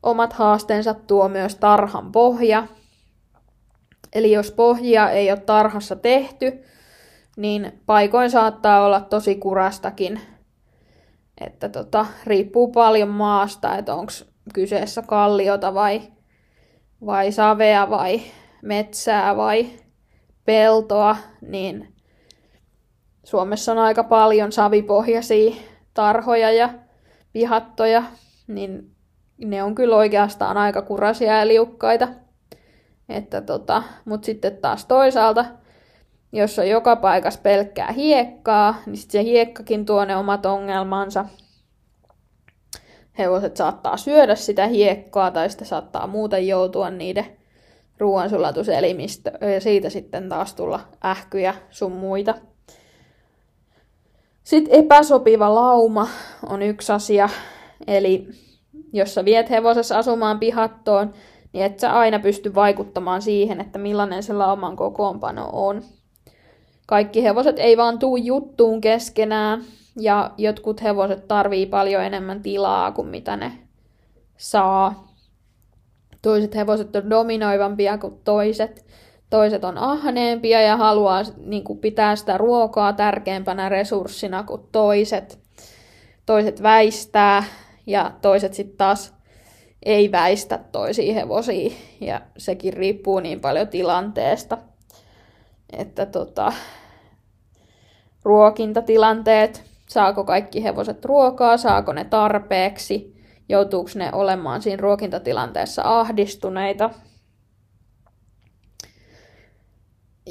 omat haasteensa tuo myös tarhan pohja. Eli jos pohjia ei ole tarhassa tehty, niin paikoin saattaa olla tosi kurastakin. Että tota, riippuu paljon maasta, että onko kyseessä kalliota vai, vai savea vai metsää vai peltoa, niin Suomessa on aika paljon savipohjaisia tarhoja ja pihattoja, niin ne on kyllä oikeastaan aika kurasia ja liukkaita. Että tota, Mutta sitten taas toisaalta, jos on joka paikassa pelkkää hiekkaa, niin sitten se hiekkakin tuo ne omat ongelmansa. Hevoset saattaa syödä sitä hiekkaa tai sitten saattaa muuten joutua niiden ruoansulatuselimistö ja siitä sitten taas tulla ähkyjä sun muita. Sitten epäsopiva lauma on yksi asia. Eli jos sä viet hevosessa asumaan pihattoon, niin et sä aina pysty vaikuttamaan siihen, että millainen se lauman kokoonpano on. Kaikki hevoset ei vaan tuu juttuun keskenään, ja jotkut hevoset tarvii paljon enemmän tilaa kuin mitä ne saa. Toiset hevoset on dominoivampia kuin toiset toiset on ahneempia ja haluaa niin kuin, pitää sitä ruokaa tärkeämpänä resurssina kuin toiset. Toiset väistää ja toiset sitten taas ei väistä toisia hevosia ja sekin riippuu niin paljon tilanteesta. Että tota, ruokintatilanteet, saako kaikki hevoset ruokaa, saako ne tarpeeksi, joutuuko ne olemaan siinä ruokintatilanteessa ahdistuneita,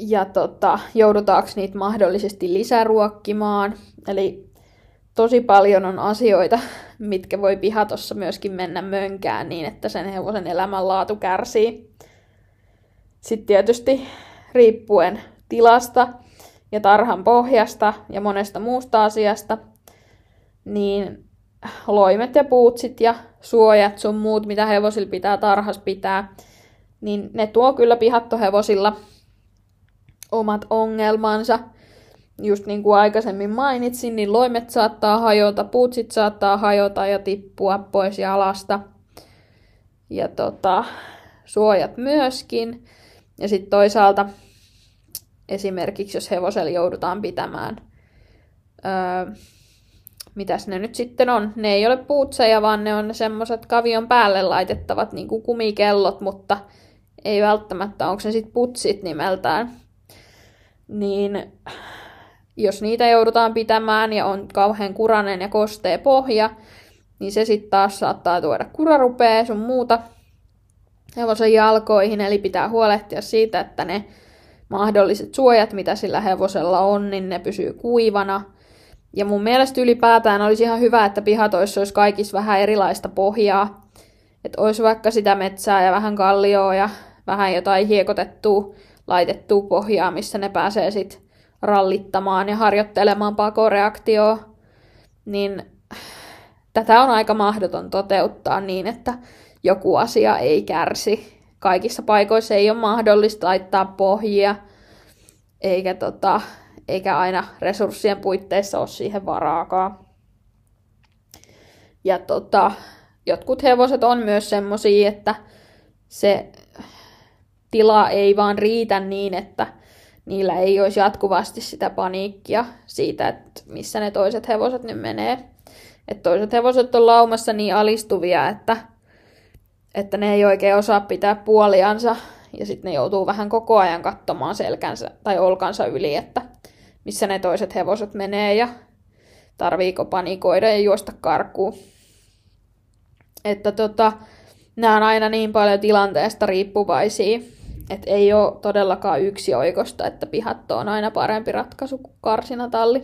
ja tota, joudutaanko niitä mahdollisesti lisäruokkimaan. Eli tosi paljon on asioita, mitkä voi pihatossa myöskin mennä mönkään niin, että sen hevosen elämänlaatu kärsii. Sitten tietysti riippuen tilasta ja tarhan pohjasta ja monesta muusta asiasta, niin loimet ja puutsit ja suojat sun muut, mitä hevosilla pitää tarhas pitää, niin ne tuo kyllä pihattohevosilla omat ongelmansa. Just niin kuin aikaisemmin mainitsin, niin loimet saattaa hajota, puutsit saattaa hajota ja tippua pois jalasta. Ja tota, suojat myöskin. Ja sitten toisaalta esimerkiksi, jos hevosella joudutaan pitämään, öö, mitäs ne nyt sitten on, ne ei ole puutseja, vaan ne on semmoiset kavion päälle laitettavat niin kuin kumikellot, mutta ei välttämättä, onko se sitten putsit nimeltään. Niin jos niitä joudutaan pitämään ja on kauhean kuranen ja kostee pohja, niin se sitten taas saattaa tuoda kurarupea sun muuta hevosen jalkoihin, eli pitää huolehtia siitä, että ne mahdolliset suojat, mitä sillä hevosella on, niin ne pysyy kuivana. Ja mun mielestä ylipäätään olisi ihan hyvä, että pihatoissa olisi kaikissa vähän erilaista pohjaa. Että olisi vaikka sitä metsää ja vähän kallioa ja vähän jotain hiekotettua, laitettua pohjaa, missä ne pääsee sitten rallittamaan ja harjoittelemaan pakoreaktioa. Niin tätä on aika mahdoton toteuttaa niin, että joku asia ei kärsi. Kaikissa paikoissa ei ole mahdollista laittaa pohjia, eikä, tota, eikä aina resurssien puitteissa ole siihen varaakaan. Ja tota, jotkut hevoset on myös semmosia, että se tila ei vaan riitä niin, että niillä ei olisi jatkuvasti sitä paniikkia siitä, että missä ne toiset hevoset nyt menee. Että toiset hevoset on laumassa niin alistuvia, että että ne ei oikein osaa pitää puoliansa ja sitten ne joutuu vähän koko ajan katsomaan selkänsä tai olkansa yli, että missä ne toiset hevoset menee ja tarviiko panikoida ja juosta karkuun. Että tota, nämä on aina niin paljon tilanteesta riippuvaisia, että ei ole todellakaan yksi oikosta, että pihatto on aina parempi ratkaisu kuin karsinatalli.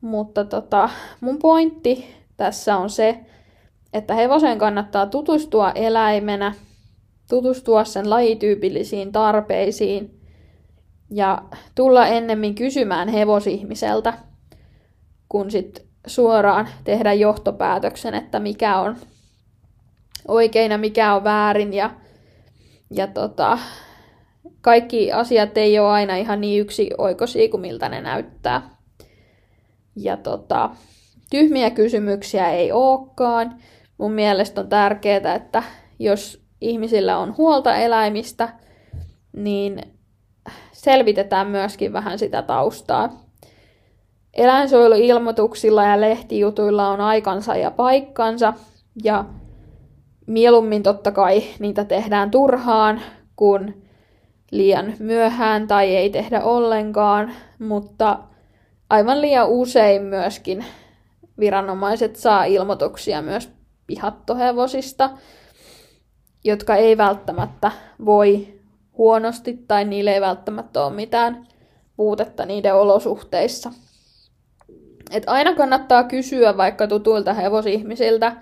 Mutta tota, mun pointti tässä on se, että hevoseen kannattaa tutustua eläimenä, tutustua sen lajityypillisiin tarpeisiin ja tulla ennemmin kysymään hevosihmiseltä, kun sit suoraan tehdä johtopäätöksen, että mikä on oikein ja mikä on väärin ja, ja tota, kaikki asiat ei ole aina ihan niin yksi oikoisia kuin miltä ne näyttää. Ja tota, tyhmiä kysymyksiä ei olekaan mun mielestä on tärkeää, että jos ihmisillä on huolta eläimistä, niin selvitetään myöskin vähän sitä taustaa. Eläinsuojeluilmoituksilla ja lehtijutuilla on aikansa ja paikkansa, ja mieluummin totta kai niitä tehdään turhaan, kun liian myöhään tai ei tehdä ollenkaan, mutta aivan liian usein myöskin viranomaiset saa ilmoituksia myös pihattohevosista, jotka ei välttämättä voi huonosti tai niille ei välttämättä ole mitään puutetta niiden olosuhteissa. Et aina kannattaa kysyä vaikka tutuilta hevosihmisiltä,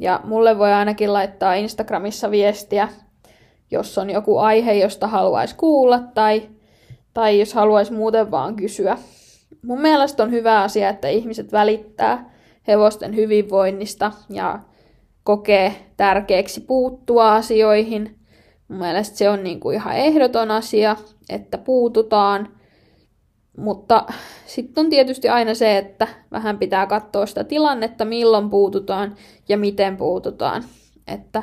ja mulle voi ainakin laittaa Instagramissa viestiä, jos on joku aihe, josta haluaisi kuulla, tai, tai jos haluaisi muuten vaan kysyä. Mun mielestä on hyvä asia, että ihmiset välittää hevosten hyvinvoinnista ja kokee tärkeäksi puuttua asioihin. Mun mielestä se on niin kuin ihan ehdoton asia, että puututaan. Mutta sitten on tietysti aina se, että vähän pitää katsoa sitä tilannetta, milloin puututaan ja miten puututaan. Että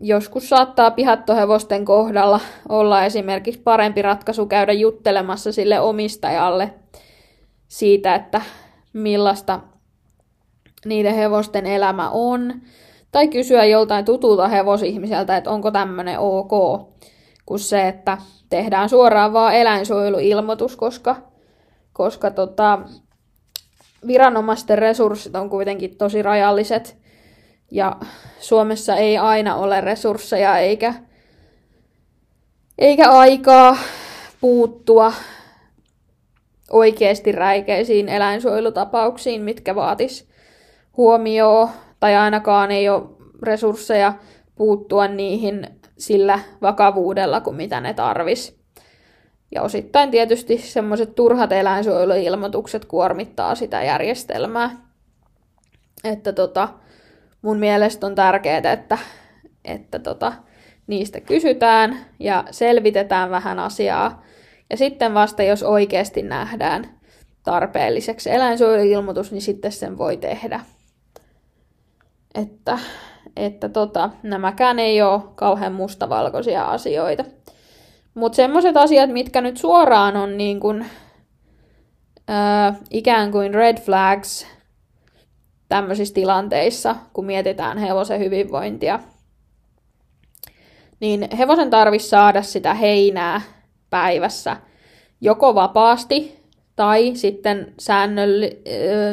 joskus saattaa pihattohevosten kohdalla olla esimerkiksi parempi ratkaisu käydä juttelemassa sille omistajalle siitä, että millaista niiden hevosten elämä on, tai kysyä joltain tutulta hevosihmiseltä, että onko tämmöinen ok, kuin se, että tehdään suoraan vaan eläinsuojeluilmoitus, koska, koska tota, viranomaisten resurssit on kuitenkin tosi rajalliset, ja Suomessa ei aina ole resursseja eikä, eikä aikaa puuttua oikeasti räikeisiin eläinsuojelutapauksiin, mitkä vaatis huomioon, tai ainakaan ei ole resursseja puuttua niihin sillä vakavuudella kuin mitä ne tarvis. Ja osittain tietysti semmoiset turhat eläinsuojeluilmoitukset kuormittaa sitä järjestelmää. Että tota, mun mielestä on tärkeää, että, että tota, niistä kysytään ja selvitetään vähän asiaa. Ja sitten vasta, jos oikeasti nähdään tarpeelliseksi eläinsuojeluilmoitus, niin sitten sen voi tehdä. Että, että tota, nämäkään ei ole kauhean mustavalkoisia asioita. Mutta semmoiset asiat, mitkä nyt suoraan on niin kuin, ää, ikään kuin red flags tämmöisissä tilanteissa, kun mietitään hevosen hyvinvointia, niin hevosen tarvitsisi saada sitä heinää päivässä joko vapaasti tai sitten säännölli-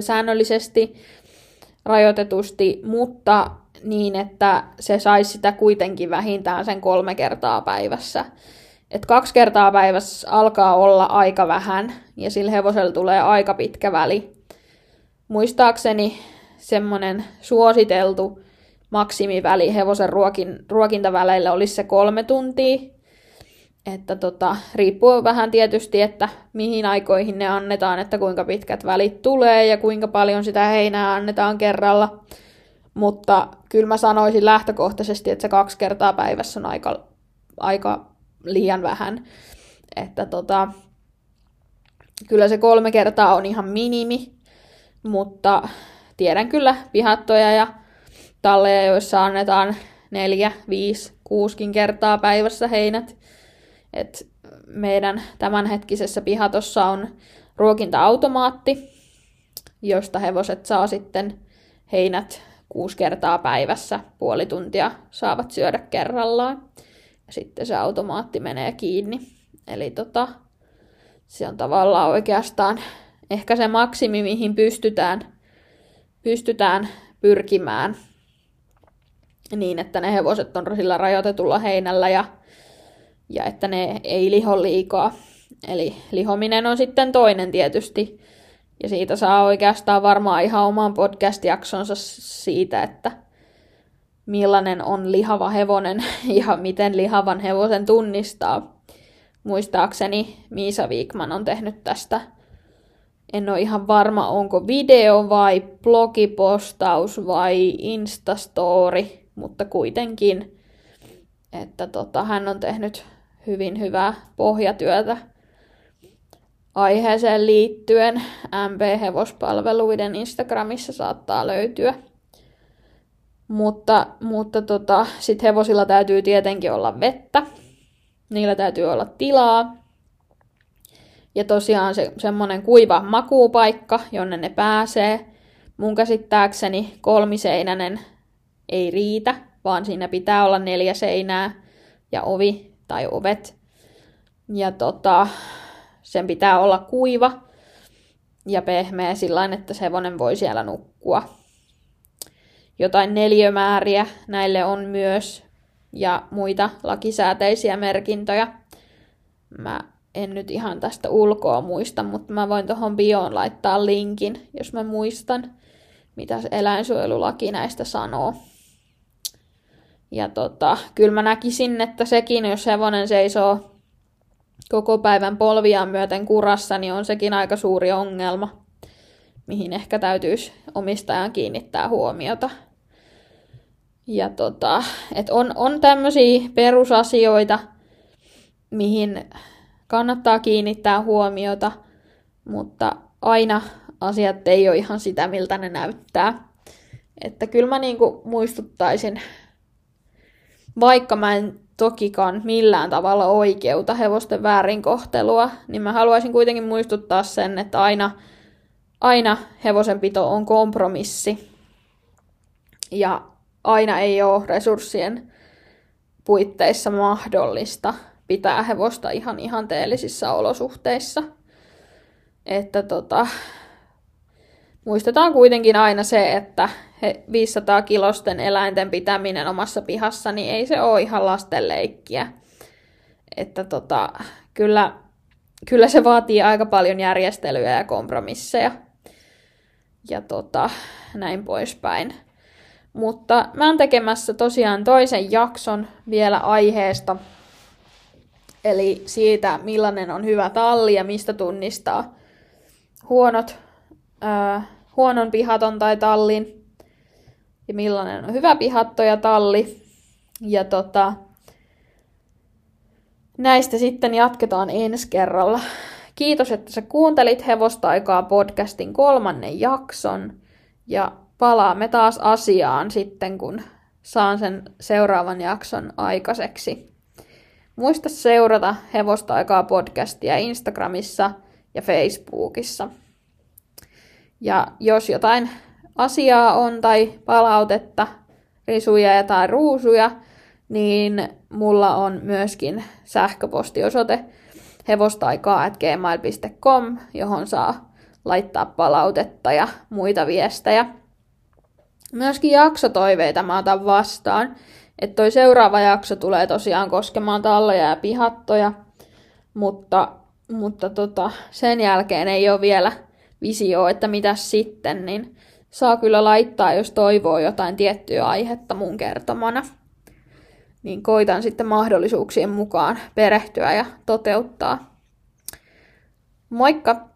säännöllisesti rajoitetusti, mutta niin, että se saisi sitä kuitenkin vähintään sen kolme kertaa päivässä. Et kaksi kertaa päivässä alkaa olla aika vähän ja sillä hevosella tulee aika pitkä väli. Muistaakseni semmoinen suositeltu maksimiväli hevosen ruokin, ruokintaväleillä olisi se kolme tuntia. Että tota, riippuu vähän tietysti, että mihin aikoihin ne annetaan, että kuinka pitkät välit tulee ja kuinka paljon sitä heinää annetaan kerralla. Mutta kyllä mä sanoisin lähtökohtaisesti, että se kaksi kertaa päivässä on aika, aika liian vähän. Että tota, kyllä se kolme kertaa on ihan minimi, mutta tiedän kyllä pihattoja ja talleja, joissa annetaan neljä, viisi, kuuskin kertaa päivässä heinät. Et meidän tämänhetkisessä pihatossa on ruokinta-automaatti, josta hevoset saa sitten heinät kuusi kertaa päivässä, puoli tuntia saavat syödä kerrallaan. Ja sitten se automaatti menee kiinni. Eli tota, se on tavallaan oikeastaan ehkä se maksimi, mihin pystytään, pystytään pyrkimään niin, että ne hevoset on sillä rajoitetulla heinällä ja, ja että ne ei liho liikaa. Eli lihominen on sitten toinen tietysti. Ja siitä saa oikeastaan varmaan ihan oman podcast-jaksonsa siitä, että millainen on lihava hevonen ja miten lihavan hevosen tunnistaa. Muistaakseni Miisa Viikman on tehnyt tästä, en ole ihan varma onko video vai blogipostaus vai instastory, mutta kuitenkin, että tota, hän on tehnyt hyvin hyvää pohjatyötä aiheeseen liittyen. MP-hevospalveluiden Instagramissa saattaa löytyä. Mutta, mutta tota, sitten hevosilla täytyy tietenkin olla vettä. Niillä täytyy olla tilaa. Ja tosiaan se, semmoinen kuiva makuupaikka, jonne ne pääsee. Mun käsittääkseni kolmiseinäinen ei riitä, vaan siinä pitää olla neljä seinää ja ovi tai ovet. Ja tota, sen pitää olla kuiva ja pehmeä sillä että se hevonen voi siellä nukkua. Jotain neliömääriä näille on myös ja muita lakisääteisiä merkintöjä. Mä en nyt ihan tästä ulkoa muista, mutta mä voin tuohon bioon laittaa linkin, jos mä muistan, mitä se eläinsuojelulaki näistä sanoo. Ja tota, kyllä mä näkisin, että sekin, jos hevonen seisoo koko päivän polviaan myöten kurassa, niin on sekin aika suuri ongelma, mihin ehkä täytyisi omistajan kiinnittää huomiota. Ja tota, et on, on tämmöisiä perusasioita, mihin kannattaa kiinnittää huomiota, mutta aina asiat ei ole ihan sitä, miltä ne näyttää. Että kyllä mä niinku muistuttaisin, vaikka mä en tokikaan millään tavalla oikeuta hevosten väärinkohtelua, niin mä haluaisin kuitenkin muistuttaa sen, että aina, aina hevosenpito on kompromissi. Ja aina ei ole resurssien puitteissa mahdollista pitää hevosta ihan ihanteellisissa olosuhteissa. Että tota, muistetaan kuitenkin aina se, että 500 kilosten eläinten pitäminen omassa pihassa, niin ei se ole ihan lastenleikkiä. Että tota, kyllä, kyllä se vaatii aika paljon järjestelyjä ja kompromisseja. Ja tota, näin poispäin. Mutta mä oon tekemässä tosiaan toisen jakson vielä aiheesta, Eli siitä, millainen on hyvä talli ja mistä tunnistaa huonot, ää, huonon pihaton tai tallin. Ja millainen on hyvä pihatto ja talli. Ja tota, näistä sitten jatketaan ensi kerralla. Kiitos, että sä kuuntelit Hevostaikaa podcastin kolmannen jakson. Ja palaamme taas asiaan sitten, kun saan sen seuraavan jakson aikaiseksi. Muista seurata Hevostaikaa podcastia Instagramissa ja Facebookissa. Ja jos jotain asiaa on tai palautetta, risuja tai ruusuja, niin mulla on myöskin sähköpostiosoite hevostaikaa.gmail.com, johon saa laittaa palautetta ja muita viestejä. Myöskin jaksotoiveita mä otan vastaan. Että toi seuraava jakso tulee tosiaan koskemaan talleja ja pihattoja, mutta, mutta tota, sen jälkeen ei ole vielä visio, että mitä sitten, niin saa kyllä laittaa, jos toivoo jotain tiettyä aihetta mun kertomana. Niin koitan sitten mahdollisuuksien mukaan perehtyä ja toteuttaa. Moikka!